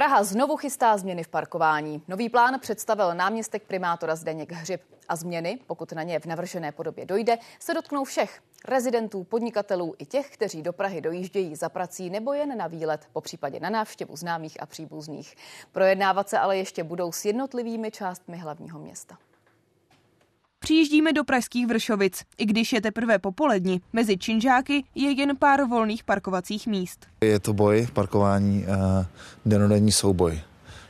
Praha znovu chystá změny v parkování. Nový plán představil náměstek primátora Zdeněk Hřib. A změny, pokud na ně v navržené podobě dojde, se dotknou všech. Rezidentů, podnikatelů i těch, kteří do Prahy dojíždějí za prací nebo jen na výlet, po případě na návštěvu známých a příbuzných. Projednávat se ale ještě budou s jednotlivými částmi hlavního města. Přijíždíme do pražských Vršovic. I když je teprve popolední, mezi činžáky je jen pár volných parkovacích míst. Je to boj, parkování, uh, denodenní souboj.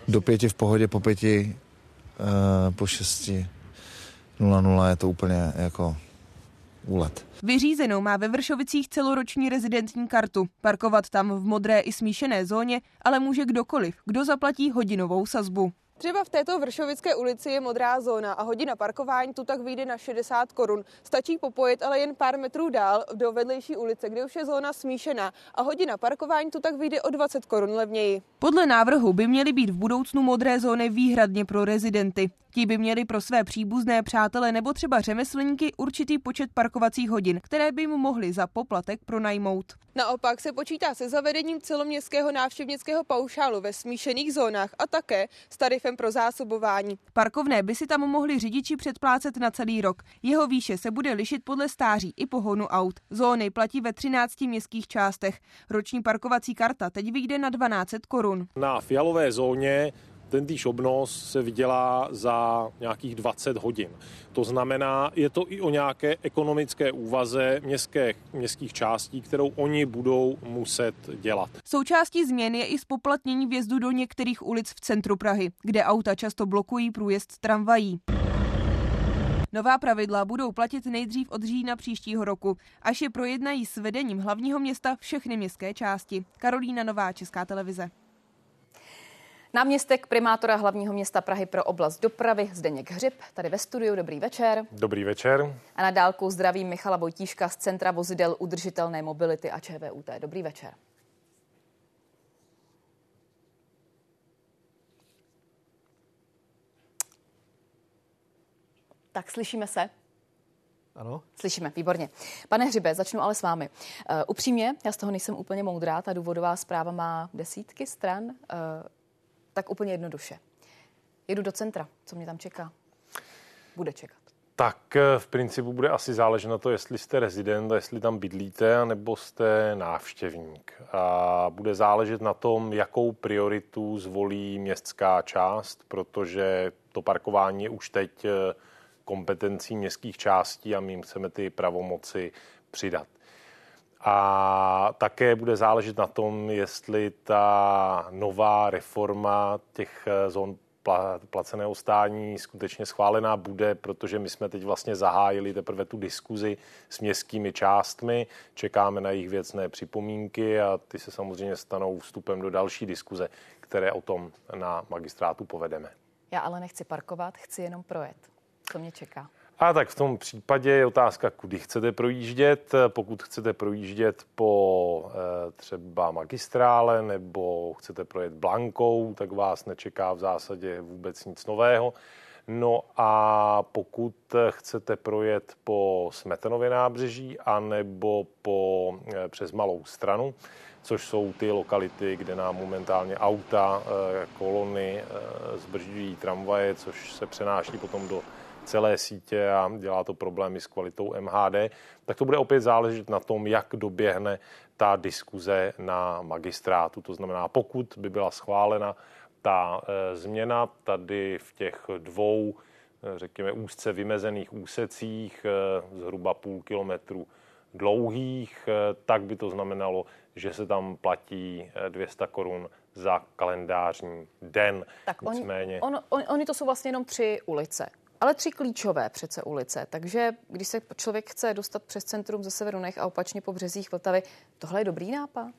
Do pěti v pohodě, po pěti, uh, po šesti, nula nula je to úplně jako úlet. Vyřízenou má ve Vršovicích celoroční rezidentní kartu. Parkovat tam v modré i smíšené zóně ale může kdokoliv, kdo zaplatí hodinovou sazbu. Třeba v této Vršovické ulici je modrá zóna a hodina parkování tu tak vyjde na 60 korun. Stačí popojit ale jen pár metrů dál do vedlejší ulice, kde už je zóna smíšená a hodina parkování tu tak vyjde o 20 korun levněji. Podle návrhu by měly být v budoucnu modré zóny výhradně pro rezidenty. Ti by měli pro své příbuzné přátele nebo třeba řemeslníky určitý počet parkovacích hodin, které by mu mohli za poplatek pronajmout. Naopak se počítá se zavedením celoměstského návštěvnického paušálu ve smíšených zónách a také s tarifem pro zásobování. Parkovné by si tam mohli řidiči předplácet na celý rok. Jeho výše se bude lišit podle stáří i pohonu aut. Zóny platí ve 13 městských částech. Roční parkovací karta teď vyjde na 12 korun. Na fialové zóně ten týž obnos se vydělá za nějakých 20 hodin. To znamená, je to i o nějaké ekonomické úvaze městské, městských částí, kterou oni budou muset dělat. Součástí změn je i spoplatnění vjezdu do některých ulic v centru Prahy, kde auta často blokují průjezd tramvají. Nová pravidla budou platit nejdřív od října příštího roku, až je projednají s vedením hlavního města všechny městské části. Karolína Nová, Česká televize. Náměstek primátora hlavního města Prahy pro oblast dopravy Zdeněk Hřib, tady ve studiu. Dobrý večer. Dobrý večer. A na dálku zdravím Michala Vojtíška z Centra vozidel udržitelné mobility a ČVUT. Dobrý večer. Tak slyšíme se? Ano. Slyšíme, výborně. Pane Hřibe, začnu ale s vámi. Uh, upřímně, já z toho nejsem úplně moudrá, ta důvodová zpráva má desítky stran. Uh, tak úplně jednoduše. Jedu do centra, co mě tam čeká? Bude čekat. Tak eh, v principu bude asi záležet na to, jestli jste rezident jestli tam bydlíte, nebo jste návštěvník. A bude záležet na tom, jakou prioritu zvolí městská část, protože to parkování je už teď eh, kompetencí městských částí a my jim chceme ty pravomoci přidat. A také bude záležet na tom, jestli ta nová reforma těch eh, zón placeného stání skutečně schválená bude, protože my jsme teď vlastně zahájili teprve tu diskuzi s městskými částmi, čekáme na jejich věcné připomínky a ty se samozřejmě stanou vstupem do další diskuze, které o tom na magistrátu povedeme. Já ale nechci parkovat, chci jenom projet. Co mě čeká? A tak v tom případě je otázka, kudy chcete projíždět. Pokud chcete projíždět po eh, třeba magistrále nebo chcete projet Blankou, tak vás nečeká v zásadě vůbec nic nového. No a pokud chcete projet po Smetanově nábřeží anebo po, eh, přes Malou stranu, což jsou ty lokality, kde nám momentálně auta, eh, kolony zbržďují tramvaje, což se přenáší potom do celé sítě a dělá to problémy s kvalitou MHD, tak to bude opět záležet na tom, jak doběhne ta diskuze na magistrátu. To znamená, pokud by byla schválena ta e, změna tady v těch dvou, e, řekněme, úzce vymezených úsecích, e, zhruba půl kilometru dlouhých, tak by to znamenalo, že se tam platí 200 korun za kalendářní den. Tak Nicméně... on, on, oni to jsou vlastně jenom tři ulice ale tři klíčové přece ulice. Takže když se člověk chce dostat přes centrum ze severu Nech a opačně po březích Vltavy, tohle je dobrý nápad?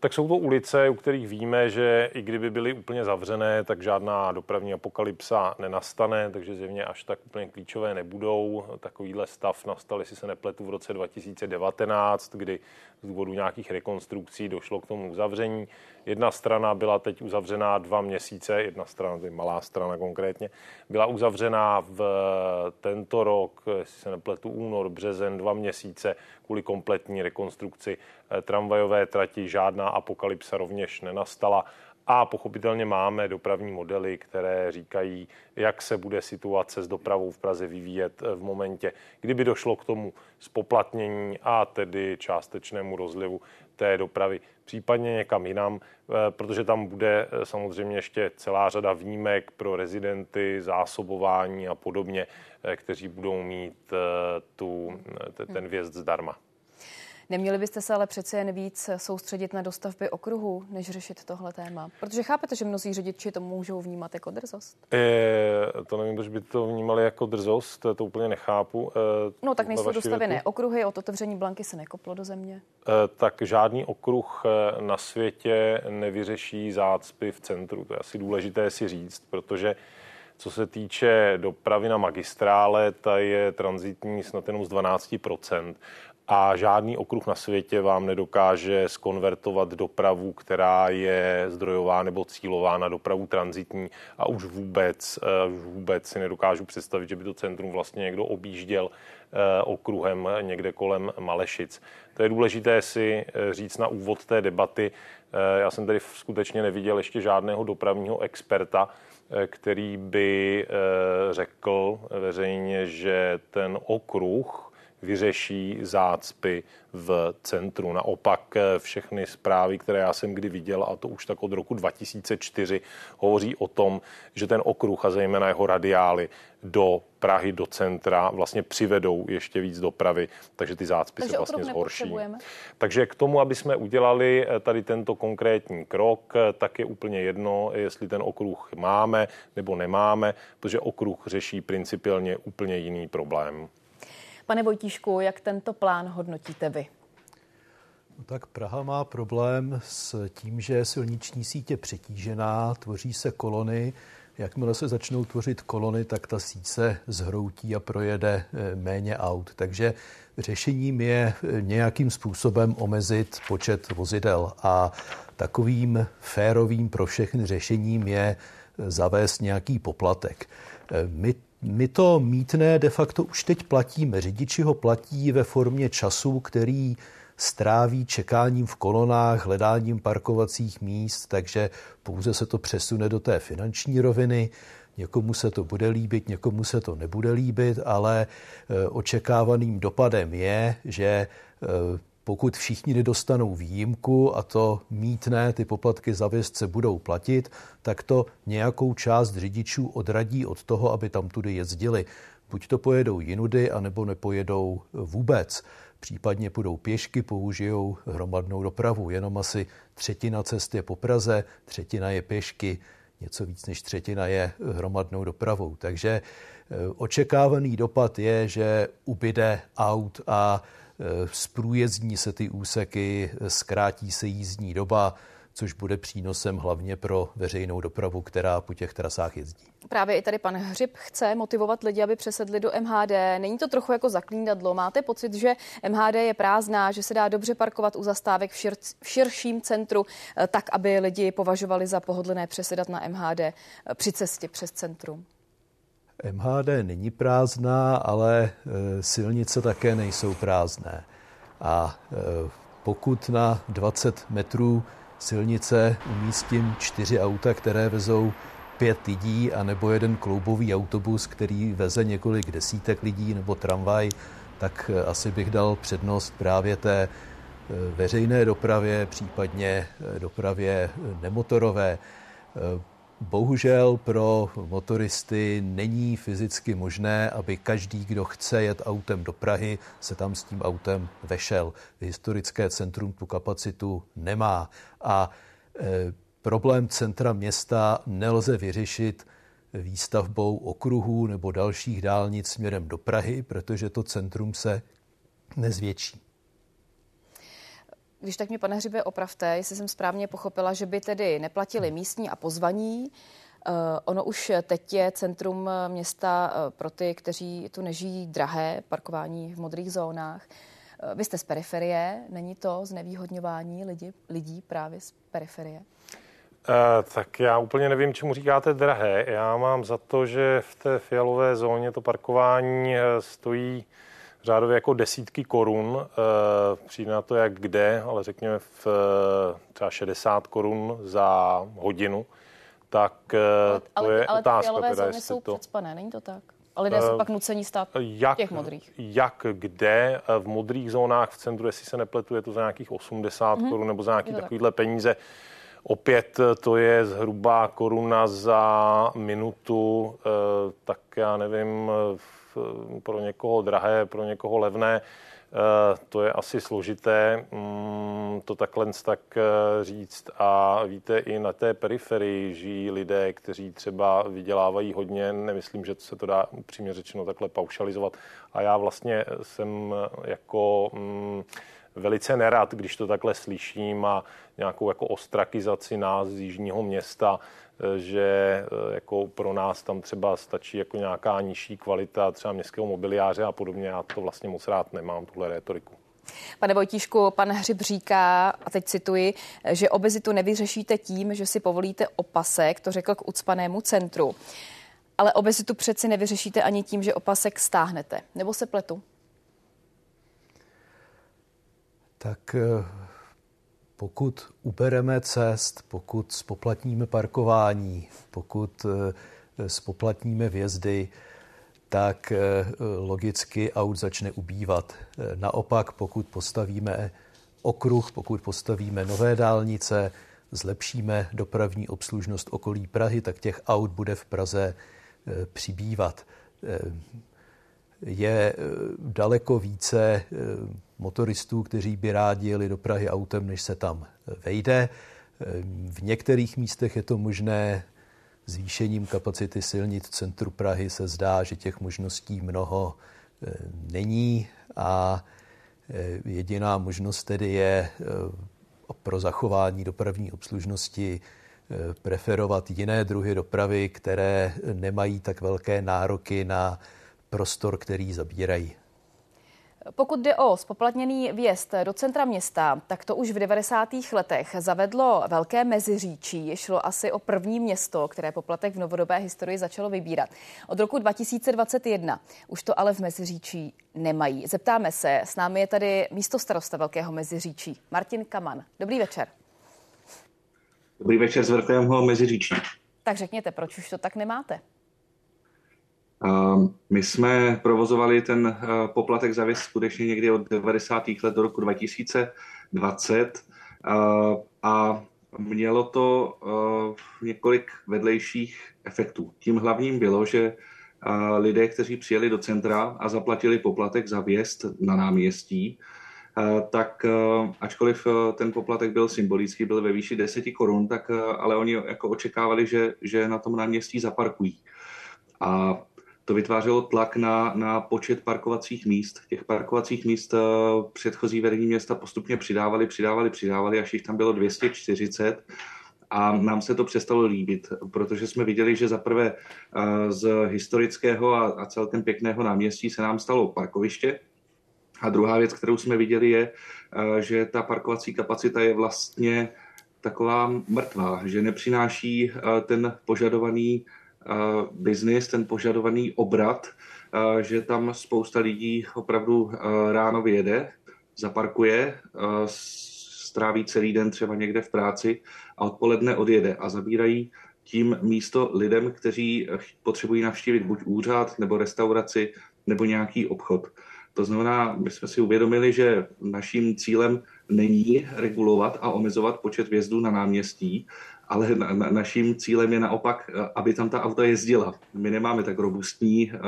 Tak jsou to ulice, u kterých víme, že i kdyby byly úplně zavřené, tak žádná dopravní apokalypsa nenastane, takže zjevně až tak úplně klíčové nebudou. Takovýhle stav nastal, jestli se nepletu, v roce 2019, kdy z důvodu nějakých rekonstrukcí došlo k tomu uzavření. Jedna strana byla teď uzavřená dva měsíce, jedna strana, tedy malá strana konkrétně, byla uzavřená v tento rok, jestli se nepletu, únor, březen, dva měsíce kvůli kompletní rekonstrukci tramvajové trati. Žádná apokalypsa rovněž nenastala A pochopitelně máme dopravní modely, které říkají, jak se bude situace s dopravou v Praze vyvíjet v momentě, kdyby došlo k tomu spoplatnění a tedy částečnému rozlivu té dopravy, případně někam jinam, eh, protože tam bude eh, samozřejmě ještě celá řada výjimek pro rezidenty, zásobování a podobně, eh, kteří budou mít tu, ten vjezd zdarma. Neměli byste se ale přece jen víc soustředit na dostavby okruhu, než řešit tohle téma? Protože chápete, že mnozí řidiči to můžou vnímat jako drzost. E, to nevím, proč by to vnímali jako drzost, to úplně nechápu. E, no tak nejsou dostavené okruhy, od otevření blanky se nekoplo do země. E, tak žádný okruh na světě nevyřeší zácpy v centru. To je asi důležité si říct, protože co se týče dopravy na magistrále, ta je transitní snad jenom z 12 a žádný okruh na světě vám nedokáže skonvertovat dopravu, která je zdrojová nebo cílová na dopravu transitní a už vůbec, eh, už vůbec si nedokážu představit, že by to centrum vlastně někdo objížděl eh, okruhem někde kolem Malešic. To je důležité si eh, říct na úvod té debaty. Já jsem tady skutečně neviděl ještě žádného dopravního experta, který by řekl veřejně, že ten okruh vyřeší zácpy v centru. Naopak eh, všechny zprávy, které já jsem kdy viděl, a to už tak od roku 2004, hovoří o tom, že ten okruh a zejména jeho radiály do Prahy, do centra vlastně přivedou ještě víc dopravy, takže ty zácpy takže se vlastně zhorší. Takže k tomu, aby jsme udělali eh, tady tento konkrétní krok, eh, tak je úplně jedno, jestli ten okruh máme nebo nemáme, protože okruh řeší principiálně úplně jiný problém. Pane Vojtíšku, jak tento plán hodnotíte vy? No tak Praha má problém s tím, že silniční sítě přetížená, tvoří se kolony. Jakmile se začnou tvořit kolony, tak ta síť se zhroutí a projede eh, méně aut. Takže řešením je eh, nějakým způsobem omezit počet vozidel a takovým férovým pro všechny řešením je eh, zavést nějaký poplatek. My my to mítné de facto už teď platíme. Řidiči ho platí ve formě času, který stráví čekáním v kolonách, hledáním parkovacích míst, takže pouze se to přesune do té finanční roviny. Někomu se to bude líbit, někomu se to nebude líbit, ale e, očekávaným dopadem je, že e, pokud všichni nedostanou výjimku a to mítné, ty poplatky za vězce budou platit, tak to nějakou část řidičů odradí od toho, aby tam tudy jezdili. Buď to pojedou jinudy, anebo nepojedou vůbec. Případně půjdou pěšky, použijou hromadnou dopravu. Jenom asi třetina cest je po Praze, třetina je pěšky, něco víc než třetina je hromadnou dopravou. Takže eh, očekávaný dopad je, že ubyde aut a zprůjezdní se ty úseky, zkrátí se jízdní doba, což bude přínosem hlavně pro veřejnou dopravu, která po těch trasách jezdí. Právě i tady pan Hřib chce motivovat lidi, aby přesedli do MHD. Není to trochu jako zaklíndadlo? Máte pocit, že MHD je prázdná, že se dá dobře parkovat u zastávek v, šir, v širším centru, eh, tak aby lidi považovali za pohodlné přesedat na MHD eh, při cestě přes centrum? MHD není prázdná, ale e, silnice také nejsou prázdné. A e, pokud na 20 metrů silnice umístím čtyři auta, které vezou pět lidí, anebo jeden kloubový autobus, který veze několik desítek lidí, nebo tramvaj, tak e, asi bych dal přednost právě té veřejné dopravě, případně dopravě nemotorové. Bohužel pro motoristy není fyzicky možné, aby každý, kdo chce jet autem do Prahy, se tam s tím autem vešel. Historické centrum tu kapacitu nemá a e, problém centra města nelze vyřešit výstavbou okruhů nebo dalších dálnic směrem do Prahy, protože to centrum se nezvětší. Když tak mě, pane Hřibe, opravte, jestli jsem správně pochopila, že by tedy neplatili místní a pozvaní, Uh, ono už teď je centrum města uh, pro ty, kteří tu nežijí drahé, parkování v modrých zónách. Uh, vy jste z periferie, není to znevýhodňování lidí, lidí právě z periferie? Uh, tak já úplně nevím, čemu říkáte drahé. Já mám za to, že v té fialové zóně to parkování stojí řádově jako desítky korun. Přijde na to, jak kde, ale řekněme v třeba 60 korun za hodinu. Tak ale, to ale, je ale otázka. Ale teda, zóny jsou to... předspané, není to tak? A lidé jsou pak nuceni stát jak, v těch modrých. Jak kde? V modrých zónách v centru, jestli se nepletu, je to za nějakých 80 mm-hmm. korun nebo za nějaký takovýhle tak. peníze. Opět to je zhruba koruna za minutu, tak já nevím, pro někoho drahé, pro někoho levné. To je asi složité mm, to takhle tak říct. A víte, i na té periferii žijí lidé, kteří třeba vydělávají hodně. Nemyslím, že se to dá upřímně řečeno takhle paušalizovat. A já vlastně jsem jako mm, velice nerad, když to takhle slyším a nějakou jako ostrakizaci nás z jižního města, eh, že eh, jako pro nás tam třeba stačí jako nějaká nižší kvalita třeba městského mobiliáře a podobně. Já to vlastně moc rád nemám, tuhle retoriku. Pane Vojtíšku, pan Hřib říká, a teď cituji, že obezitu nevyřešíte tím, že si povolíte opasek, to řekl k ucpanému centru. Ale obezitu přeci nevyřešíte ani tím, že opasek stáhnete. Nebo se pletu? Tak eh, pokud ubereme cest, pokud spoplatníme parkování, pokud eh, spoplatníme vjezdy, tak eh, logicky aut začne ubývat. Naopak, pokud postavíme okruh, pokud postavíme nové dálnice, zlepšíme dopravní obslužnost okolí Prahy, tak těch aut bude v Praze přibývat. Je daleko více motoristů, kteří by rádi jeli do Prahy autem, než se tam vejde. V některých místech je to možné zvýšením kapacity silnic v centru Prahy se zdá, že těch možností mnoho eh, není a eh, jediná možnost tedy je eh, pro zachování dopravní obslužnosti preferovat jiné druhy dopravy, které nemají tak velké nároky na prostor, který zabírají. Pokud jde o spoplatněný vjezd do centra města, tak to už v 90. letech zavedlo velké meziříčí. Šlo asi o první město, které poplatek v novodobé historii začalo vybírat. Od roku 2021 už to ale v meziříčí nemají. Zeptáme se, s námi je tady místo starosta Velkého meziříčí, Martin Kaman. Dobrý večer. Dobrý večer z Velkého meziříčí. Tak řekněte, proč už to tak nemáte? My jsme provozovali ten eh, poplatek za věc skutečně někdy od 90. let do roku 2020 eh, a mělo to eh, několik vedlejších efektů. Tím hlavním bylo, že lidé, kteří přijeli do centra a zaplatili poplatek za vjezd na náměstí, tak ačkoliv ten poplatek byl symbolický, byl ve výši 10 korun, tak ale oni jako očekávali, že, že na tom náměstí zaparkují. A to vytvářelo tlak na, na počet parkovacích míst. Těch parkovacích míst eh, předchozí vedení města postupně přidávali, přidávali, přidávali, až jich tam bylo 240 a nám se to přestalo líbit, protože jsme viděli, že za prvé eh, z historického a, a celkem pěkného náměstí se nám stalo parkoviště, a druhá věc, kterou jsme viděli, je, eh, že ta parkovací kapacita je vlastně taková mrtvá, že nepřináší ten požadovaný biznis, ten požadovaný obrat, že tam spousta lidí opravdu ráno vyjede, zaparkuje, stráví celý den třeba někde v práci a odpoledne odjede a zabírají tím místo lidem, kteří potřebují navštívit buď úřad, nebo restauraci, nebo nějaký obchod. To znamená, my jsme si uvědomili, že naším cílem není regulovat a omezovat počet vjezdů na náměstí, ale na, na, naším cílem je naopak, eh, aby tam ta auta jezdila. My nemáme tak robustní uh,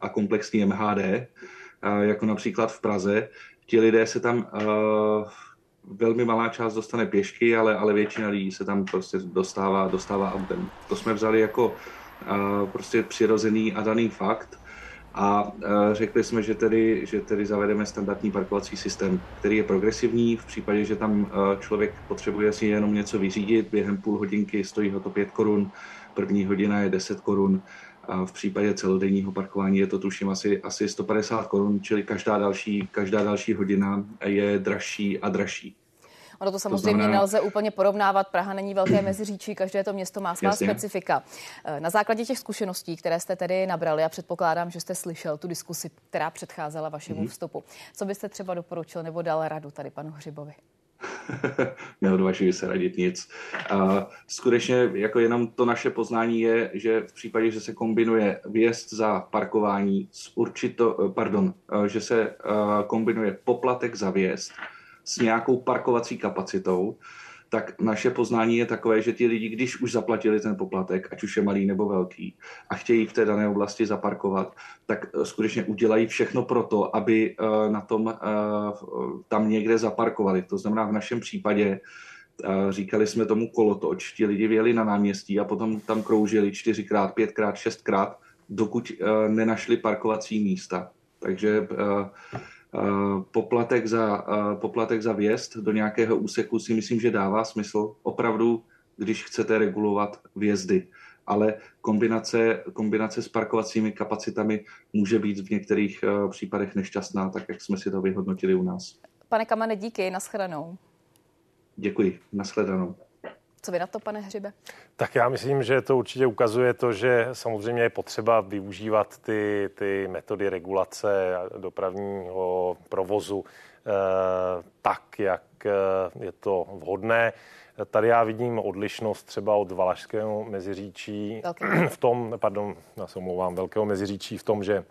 a komplexní MHD, uh, jako například v Praze. Ti lidé se tam velmi malá část dostane pěšky, ale, ale většina lidí se tam prostě dostává, dostává autem. To jsme vzali jako uh, prostě přirozený a daný fakt a e, řekli jsme, že tedy, že tedy zavedeme standardní parkovací systém, který je progresivní. V případě, že tam e, člověk potřebuje si jenom něco vyřídit, během půl hodinky stojí ho to 5 korun, první hodina je 10 korun. A v případě celodenního parkování je to tuším asi, asi 150 korun, čili každá další, každá další hodina je dražší a dražší. Ono to samozřejmě to znamená... nelze úplně porovnávat. Praha není velké meziříčí, každé to město má svá Jasně. specifika. Eh, na základě těch zkušeností, které jste tedy nabrali, já předpokládám, že jste slyšel tu diskusi, která předcházela vašemu mm-hmm. vstupu. Co byste třeba doporučil nebo dal radu tady panu Hřibovi? neodvažuji se radit nic. A skutečně jako jenom to naše poznání je, že v případě, že se kombinuje vjezd za parkování s určito, pardon, že se kombinuje poplatek za vjezd s nějakou parkovací kapacitou, tak naše poznání je takové, že ti lidi, když už zaplatili ten poplatek, ať už je malý nebo velký, a chtějí v té dané oblasti zaparkovat, tak eh, skutečně udělají všechno pro to, aby eh, na tom eh, tam někde zaparkovali. To znamená v našem případě říkali jsme tomu kolotoč, ti lidi vyjeli na náměstí a potom tam kroužili čtyřikrát, pětkrát, šestkrát, dokud nenašli parkovací místa. Takže poplatek za, eh, poplatek za vjezd do nějakého úseku si myslím, že dává smysl opravdu, když chcete regulovat vjezdy. Ale kombinace, kombinace s parkovacími kapacitami může být v některých eh, případech nešťastná, tak jak jsme si to vyhodnotili u nás. Pane Kamane, díky, nashledanou. Děkuji, nashledanou. Co vy na to, pane Hřibe? Tak já myslím, že to určitě ukazuje to, že samozřejmě je potřeba využívat ty, ty metody regulace dopravního provozu eh, tak, jak eh, je to vhodné. Tady já vidím odlišnost třeba od Valašského meziříčí v tom, pardon, já se omlouvám, Velkého meziříčí v tom, že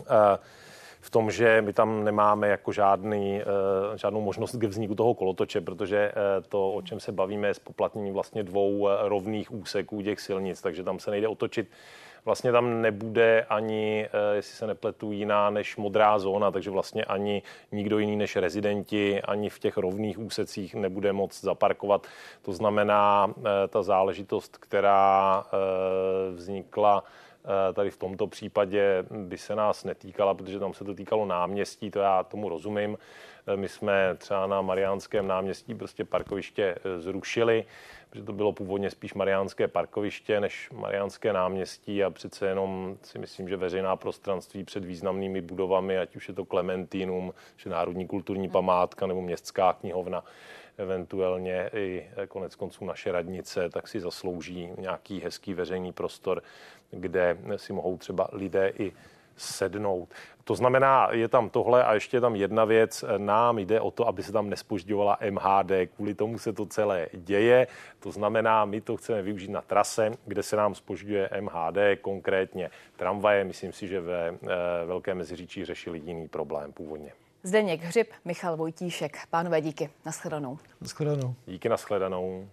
eh, v tom, že my tam nemáme jako žádný, eh, žádnou možnost k vzniku toho kolotoče, protože eh, to, o čem se bavíme, je spoplatnění vlastně dvou eh, rovných úseků těch silnic, takže tam se nejde otočit vlastně tam nebude ani, jestli se nepletu, jiná než modrá zóna, takže vlastně ani nikdo jiný než rezidenti, ani v těch rovných úsecích nebude moc zaparkovat. To znamená, ta záležitost, která vznikla tady v tomto případě by se nás netýkala, protože tam se to týkalo náměstí, to já tomu rozumím. Eh, my jsme třeba na Mariánském náměstí prostě parkoviště eh, zrušili, protože to bylo původně spíš Mariánské parkoviště než Mariánské náměstí a přece jenom si myslím, že veřejná prostranství před významnými budovami, ať už je to Klementínum, že Národní kulturní památka nebo Městská knihovna, eventuálně i konec konců naše radnice, tak si zaslouží nějaký hezký veřejný prostor, kde si mohou třeba lidé i sednout. To znamená, je tam tohle a ještě je tam jedna věc. Nám jde o to, aby se tam nespožďovala MHD. Kvůli tomu se to celé děje. To znamená, my to chceme využít na trase, kde se nám spožďuje MHD, konkrétně tramvaje. Myslím si, že ve eh, Velké Meziříčí řešili jiný problém původně. Zdeněk Hřib, Michal Vojtíšek. Pánové, díky. Naschledanou. Naschledanou. Díky, naschledanou.